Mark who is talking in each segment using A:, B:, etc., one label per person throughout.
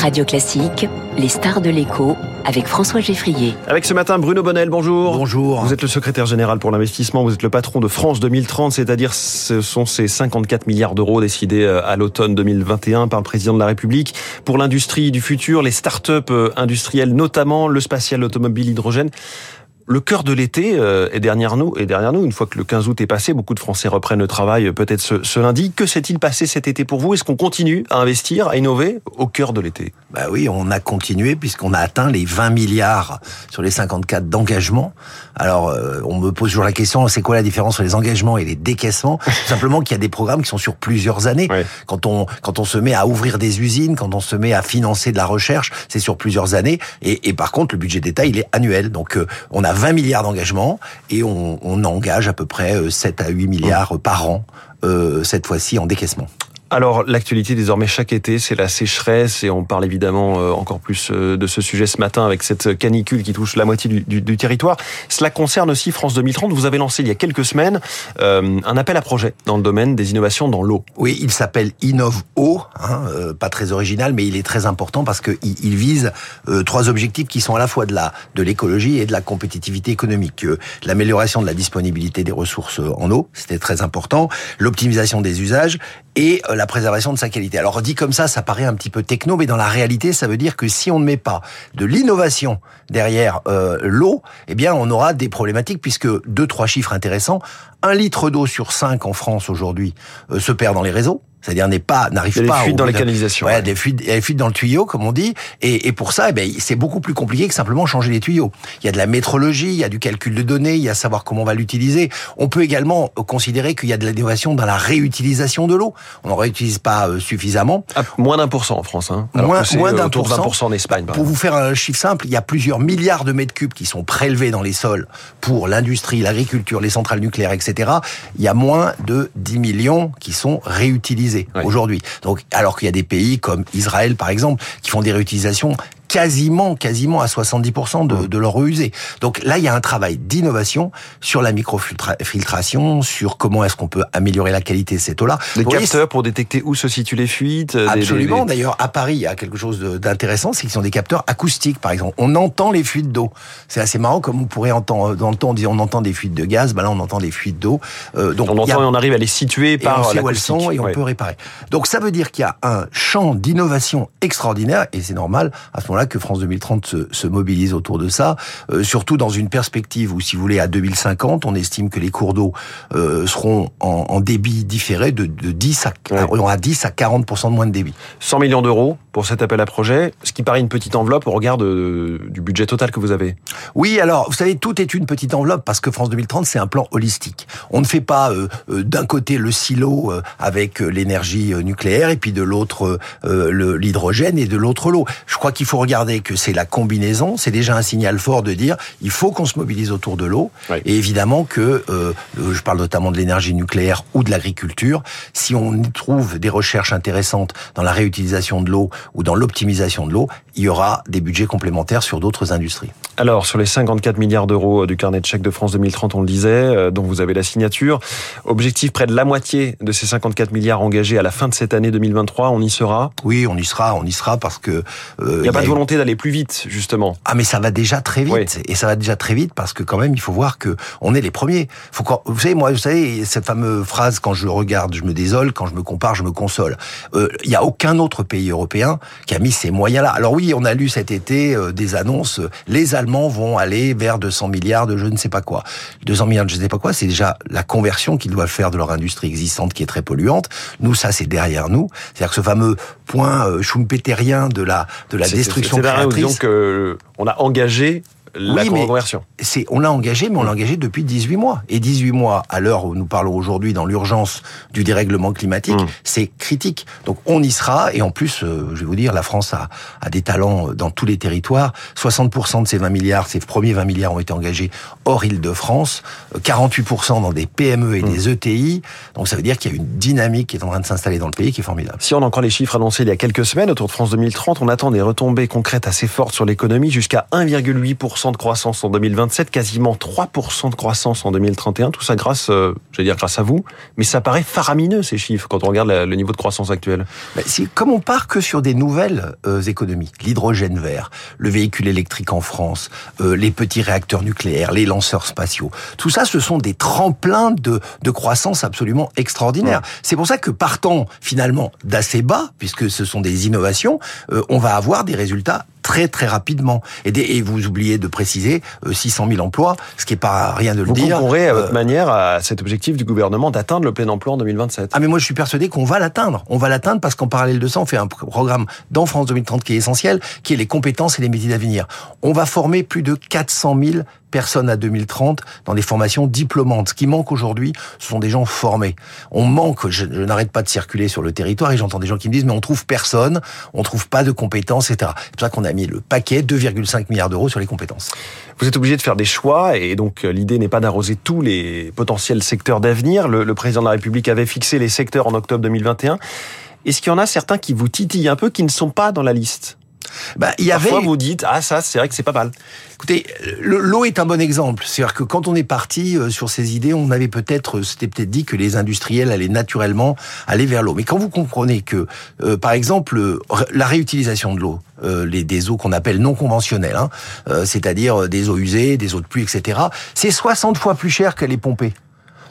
A: Radio Classique, les stars de l'écho avec François Geffrier.
B: Avec ce matin Bruno Bonnel, bonjour.
C: Bonjour.
B: Vous êtes le secrétaire général pour l'investissement, vous êtes le patron de France 2030, c'est-à-dire ce sont ces 54 milliards d'euros décidés euh, à l'automne 2021 par le président de la République pour l'industrie du futur, les start-up euh, industrielles notamment, le spatial, l'automobile, l'hydrogène. Le cœur de l'été euh, est derrière nous. Et derrière nous, une fois que le 15 août est passé, beaucoup de Français reprennent le travail euh, peut-être ce, ce lundi. Que s'est-il passé cet été pour vous? Est-ce qu'on continue à investir, à innover au cœur de l'été?
C: Bah oui, on a continué puisqu'on a atteint les 20 milliards sur les 54 d'engagement. Alors, euh, on me pose toujours la question, c'est quoi la différence entre les engagements et les décaissements? Tout simplement qu'il y a des programmes qui sont sur plusieurs années.
B: Ouais.
C: Quand on quand on se met à ouvrir des usines, quand on se met à financer de la recherche, c'est sur plusieurs années. Et, et par contre, le budget d'État, il est annuel. Donc, euh, on a 20 milliards d'engagement et on, engage à peu près euh, 7 à 8 milliards par an, euh, cette fois-ci en décaissement.
B: Alors, l'actualité désormais chaque été, c'est la sécheresse et on parle évidemment euh, encore plus euh, de ce sujet ce matin avec cette canicule qui touche la moitié du, territoire. Cela concerne aussi France 2030. Vous avez lancé il y a quelques semaines euh, un appel à projet dans le domaine des innovations dans l'eau.
C: Oui, il s'appelle Innove Eau, hein, euh, pas très original, mais il est très important parce que il, vise trois objectifs qui sont à la fois de la de l'écologie et de la compétitivité économique. L'amélioration de la disponibilité des ressources en eau, c'était très important, l'optimisation des usages et la préservation de sa qualité. Alors dit comme ça, ça paraît un petit peu techno, mais dans la réalité, ça veut dire que si on ne met pas de l'innovation derrière euh, l'eau, eh bien, on aura des problématiques puisque deux, trois chiffres intéressants. Un litre d'eau sur cinq en France aujourd'hui euh, se perd dans les réseaux. C'est-à-dire n'est pas n'arrive
B: Il y a des
C: pas
B: fuites dans les canalisations,
C: Ouais,
B: ouais.
C: des fuites, des fuites dans le tuyau, comme on dit. Et, et pour ça, eh ben, c'est beaucoup plus compliqué que simplement changer les tuyaux. Il y a de la métrologie, il y a du calcul de données, il y a savoir comment on va l'utiliser. On peut également considérer qu'il y a de l'innovation dans la réutilisation de l'eau. On n'en réutilise pas euh, suffisamment.
B: À moins d'un pour cent en France. Hein, alors
C: Moins- moins
B: euh,
C: d'un
B: de
C: pour
B: 20% en Espagne.
C: Pour vous faire un chiffre simple, il y a plusieurs milliards de mètres cubes qui sont prélevés dans les sols pour l'industrie, l'agriculture, les centrales nucléaires, etc. Il y a moins de 10 millions qui sont réutilisés Aujourd'hui. Donc, alors qu'il y a des pays comme Israël, par exemple, qui font des réutilisations quasiment, quasiment à 70% de, de leur eau usée. Donc là, il y a un travail d'innovation sur la microfiltration, sur comment est-ce qu'on peut améliorer la qualité de cette eau-là.
B: Des
C: voyez,
B: capteurs pour détecter où se situent les fuites. euh,
C: Absolument.
B: des-
C: D'ailleurs, à Paris, il y a quelque chose d'intéressant, c'est qu'ils sont des capteurs acoustiques, par exemple. On entend les fuites d'eau. C'est assez marrant, comme on pourrait entendre dans le temps, on dit on entend des fuites de gaz, ben là on entend des fuites d'eau. Euh, donc
B: On
C: a-
B: entend et on arrive à les situer
C: et
B: par
C: sait où elles sont et on
B: Ouais.
C: peut réparer. Donc ça veut dire qu'il y a un champ d'innovation extraordinaire et c'est normal à ce moment-là que France 2030 se, se mobilise autour de ça, euh, surtout dans une perspective où, si vous voulez, à 2050, on estime que les cours d'eau euh, seront en, en débit différé de, de 10 à,
B: Ouais.
C: on aura 10 à 40% de moins de débit.
B: 100 millions d'euros pour cet appel à projet, ce qui paraît une petite enveloppe au regard de- du budget total que vous avez.
C: Oui, alors, vous savez, tout est une petite enveloppe parce que France 2030, c'est un plan holistique. On ne fait pas euh, d'un côté le silo avec l'énergie nucléaire et puis de l'autre l'hydrogène et de l'autre l'eau. Je crois qu'il faut regarder que c'est la combinaison. C'est déjà un signal fort de dire il faut qu'on se mobilise autour de l'eau. Et évidemment que, euh, euh, je parle notamment de l'énergie nucléaire ou de l'agriculture, si on y trouve des recherches intéressantes dans la réutilisation de l'eau ou dans l'optimisation de l'eau, il y aura des budgets complémentaires sur d'autres industries.
B: Alors, sur les 54 milliards d'euros du carnet de chèques de France 2030, on le disait, euh, dont vous avez la signature, objectif près de la moitié de ces 54 milliards engagés à la fin de cette année 2023, on y sera?
C: Oui, on y sera, on y sera parce que euh,
B: Il n'y a pas de volonté d'aller plus vite, justement.
C: Ah mais ça va déjà très vite
B: Oui.
C: et ça va déjà très vite parce que quand même il faut voir que on est les premiers. Faut vous savez moi vous savez cette fameuse phrase quand je regarde je me désole quand je me compare je me console. Euh, Il y a aucun autre pays européen qui a mis ces moyens là. Alors oui on a lu cet été euh, des annonces euh, les Allemands vont aller vers 200 milliards de je ne sais pas quoi. 200 milliards de je ne sais pas quoi c'est déjà la conversion qu'ils doivent faire de leur industrie existante qui est très polluante. Nous ça c'est derrière nous. C'est-à-dire que ce fameux point euh, schumpeterien de la de la
B: C'est-
C: destruction
B: c'est- c'est
C: créatrice.
B: disons que on a engagé la
C: Oui, c'est on l'a engagé, mais on l'a engagé depuis 18 mois. Et 18 mois, à l'heure où nous parlons aujourd'hui dans l'urgence du dérèglement climatique,
B: Mm.
C: c'est critique. Donc on y sera, et en plus, euh, je vais vous dire, la France a, a des talents dans tous les territoires. 60% de ces 20 milliards, ces premiers 20 milliards ont été engagés hors Île-de-France, euh, 48% dans des PME et des ETI. Donc ça veut dire qu'il y a une dynamique qui est en train de s'installer dans le pays qui est formidable.
B: Si on a encore les chiffres annoncés il y a quelques semaines autour de France 2030, on attend des retombées concrètes assez fortes sur l'économie, jusqu'à 1,8% 2% de croissance en 2027, quasiment 3% de croissance en 2031. Tout ça grâce, euh, j'allais dire grâce à vous, mais ça paraît faramineux ces chiffres quand on regarde le niveau de croissance actuel.
C: Ben, comme on part que sur des nouvelles euh, économies, l'hydrogène vert, le véhicule électrique en France, euh, les petits réacteurs nucléaires, les lanceurs spatiaux, tout ça, ce sont des tremplins de, de croissance absolument extraordinaires. C'est pour ça que partant finalement d'assez bas, puisque ce sont des innovations, euh, on va avoir des résultats très très rapidement. Et, et vous oubliez de préciser 600 euh, 000 emplois, ce qui est pas rien de le dire.
B: Vous à votre euh, manière à cet objectif du gouvernement d'atteindre le plein emploi en 2027.
C: Ah mais moi je suis persuadé qu'on va l'atteindre. On va l'atteindre parce qu'en parallèle de ça, on fait un programme dans France 2030 qui est essentiel, qui est les compétences et les métiers d'avenir. On va former plus de 400 000 personnes à 2030 dans des formations diplômantes. Ce qui manque aujourd'hui, ce sont des gens formés. On manque, je, n'arrête pas de circuler sur le territoire et j'entends des gens qui me disent mais on trouve personne, on trouve pas de compétences, etc. C'est pour ça qu'on a mis le paquet 2,5 milliards d'euros sur les compétences.
B: Vous êtes obligé de faire des choix et donc euh, l'idée n'est pas d'arroser tous les potentiels secteurs d'avenir. Le, le président de la République avait fixé les secteurs en octobre 2021. Est-ce qu'il y en a certains qui vous titillent un peu, qui ne sont pas dans la liste? Bah, il y avait... Parfois, vous dites, ah, ça, c'est vrai que c'est pas mal.
C: Écoutez, l'eau est un bon exemple. C'est-à-dire que quand on est parti euh, sur ces idées, on avait peut-être, c'était peut-être dit que les industriels allaient naturellement aller vers l'eau. Mais quand vous comprenez que, euh, par exemple, la réutilisation de l'eau, euh, les, des eaux qu'on appelle non conventionnelles, hein, c'est-à-dire des eaux usées, des eaux de pluie, etc., c'est 60 fois plus cher qu'elle est pompée.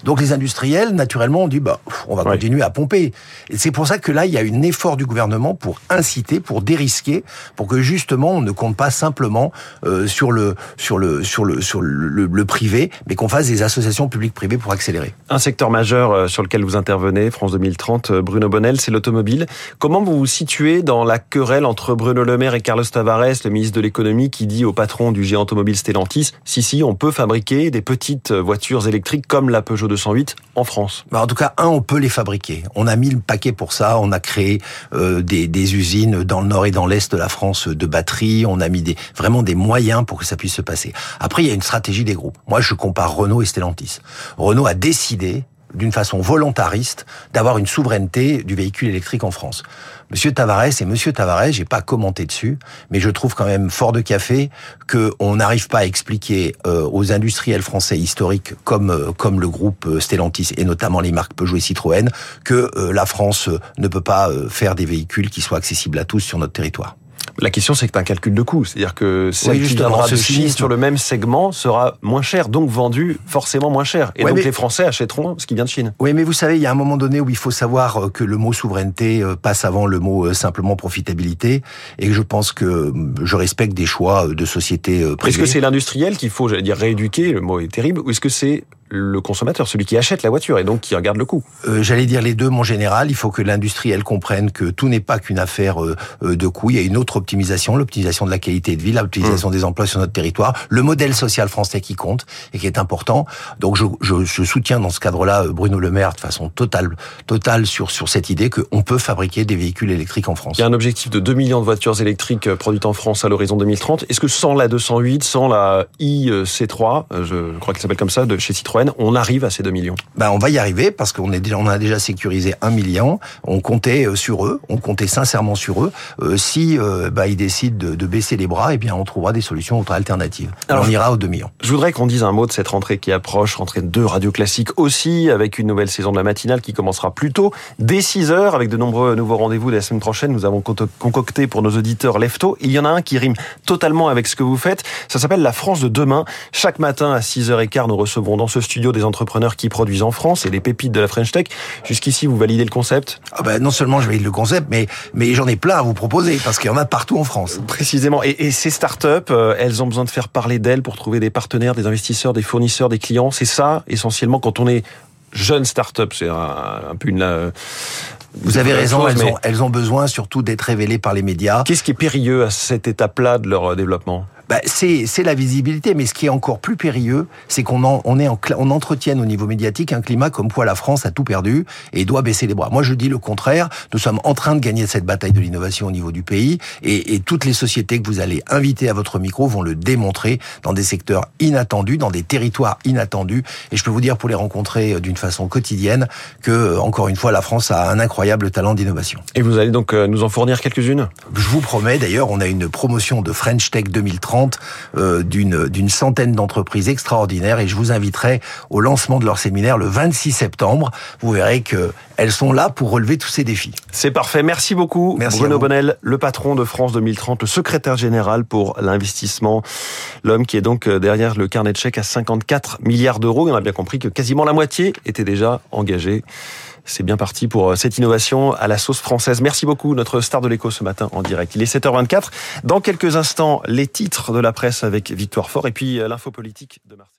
C: Donc les industriels, naturellement, ont dit bah on va continuer à pomper. Et c'est pour ça que là, il y a un effort du gouvernement pour inciter, pour dérisquer, pour que justement on ne compte pas simplement euh, sur le sur le sur le sur le, le, privé, mais qu'on fasse des associations publiques-privées pour accélérer.
B: Un secteur majeur euh, sur lequel vous intervenez, France 2030, euh, Bruno Bonnel, c'est l'automobile. Comment vous vous situez dans la querelle entre Bruno Le Maire et Carlos Tavares, le ministre de l'économie, qui dit au patron du géant automobile Stellantis, si si, on peut fabriquer des petites voitures électriques comme la Peugeot 208 en France
C: bah, En tout cas, un, on peut les fabriquer. On a mis le paquet pour ça. On a créé euh, des, usines dans le nord et dans l'est de la France de batteries. On a mis vraiment des moyens pour que ça puisse se passer. Après, il y a une stratégie des groupes. Moi, je compare Renault et Stellantis. Renault a décidé d'une façon volontariste d'avoir une souveraineté du véhicule électrique en France. Monsieur Tavares et Monsieur Tavares, j'ai pas commenté dessus, mais je trouve quand même fort de café que on n'arrive pas à expliquer euh, aux industriels français historiques comme euh, comme le groupe euh, Stellantis et notamment les marques Peugeot et Citroën que la France ne peut pas faire des véhicules qui soient accessibles à tous sur notre territoire.
B: La question, c'est que c'est un calcul de coût. C'est-à-dire que celle qui viendra de Chine sur le même segment sera moins cher, donc vendu forcément moins cher. Et donc les Français achèteront ce qui vient de Chine.
C: Oui, mais vous savez, il y a un moment donné où il faut savoir euh, que le mot souveraineté euh, passe avant le mot euh, simplement profitabilité. Et je pense que je respecte des choix de société privée.
B: Est-ce que c'est l'industriel qu'il faut, j'allais dire, rééduquer, le mot est terrible, ou est-ce que c'est le consommateur, celui qui achète la voiture et donc qui regarde le coût.
C: Euh, J'allais dire les deux, mon général. Il faut que l'industriel comprenne que tout n'est pas qu'une affaire euh, euh, de coût. Il y a une autre optimisation, l'optimisation de la qualité de vie, l'optimisation mmh. des emplois sur notre territoire, le modèle social français qui compte et qui est important. Donc je, je, je soutiens dans ce cadre-là euh, Bruno Le Maire de façon totale, totale sur sur cette idée qu'on peut fabriquer des véhicules électriques en France.
B: Il y a un objectif de 2 millions de voitures électriques produites en France à l'horizon 2030. Est-ce que sans la 208, sans la IC3, je crois qu'elle s'appelle comme ça, de chez Citroën on arrive à ces 2 millions
C: ben, On va y arriver parce qu'on est déjà, on a déjà sécurisé 1 million. On comptait euh, sur eux, on comptait sincèrement sur eux. Euh, si euh, ben, ils décident de, baisser les bras, eh bien, on trouvera des solutions alternatives. Alors, on ira aux 2 millions.
B: Je voudrais qu'on dise un mot de cette rentrée qui approche, rentrée de Radio Classique aussi, avec une nouvelle saison de la matinale qui commencera plus tôt, dès 6 heures, avec de nombreux nouveaux rendez-vous la semaine prochaine. Nous avons concocté pour nos auditeurs Lefto. Il y en a un qui rime totalement avec ce que vous faites. Ça s'appelle La France de demain. Chaque matin à 6h15, nous recevrons dans ce studio des entrepreneurs qui produisent en France et les pépites de la French Tech. Jusqu'ici, vous validez le concept?
C: Ah ben, Non seulement je valide le concept, mais, mais j'en ai plein à vous proposer parce qu'il y en a partout en France.
B: Précisément. Et, et ces startups, euh, elles ont besoin de faire parler d'elles pour trouver des partenaires, des investisseurs, des fournisseurs, des clients. C'est ça, essentiellement, quand on est jeune start-up. C'est un, peu une... Euh,
C: vous avez raison, elles, ont, elles ont besoin surtout d'être révélées par les médias.
B: Qu'est-ce qui est périlleux à cette étape-là de leur développement?
C: Bah, c'est la visibilité, mais ce qui est encore plus périlleux, c'est qu'on on est en, on entretienne au niveau médiatique un climat comme quoi la France a tout perdu et doit baisser les bras. Moi, je dis le contraire. Nous sommes en train de gagner cette bataille de l'innovation au niveau du pays et, et, toutes les sociétés que vous allez inviter à votre micro vont le démontrer dans des secteurs inattendus, dans des territoires inattendus. Et je peux vous dire, pour les rencontrer euh, d'une façon quotidienne, que euh, encore une fois, la France a un incroyable talent d'innovation.
B: Et vous allez donc euh, nous en fournir quelques-unes?
C: Je vous promets. D'ailleurs, on a une promotion de French Tech 2030 2030 euh, d'une centaine d'entreprises extraordinaires et je vous inviterai au lancement de leur séminaire le 26 septembre. Vous verrez que elles sont là pour relever tous ces défis.
B: C'est parfait. Merci beaucoup,
C: Merci
B: Bruno Bonnel, le patron de France 2030, le secrétaire général pour l'investissement, l'homme qui est donc euh, derrière le carnet de chèques à 54 milliards d'euros. On a bien compris que quasiment la moitié était déjà engagée. C'est bien parti pour euh, cette innovation à la sauce française. Merci beaucoup, notre star de l'écho ce matin en direct. Il est 7h24. Dans quelques instants, les titres de la presse avec Victoire Fort et puis euh, l'info politique de Marseille.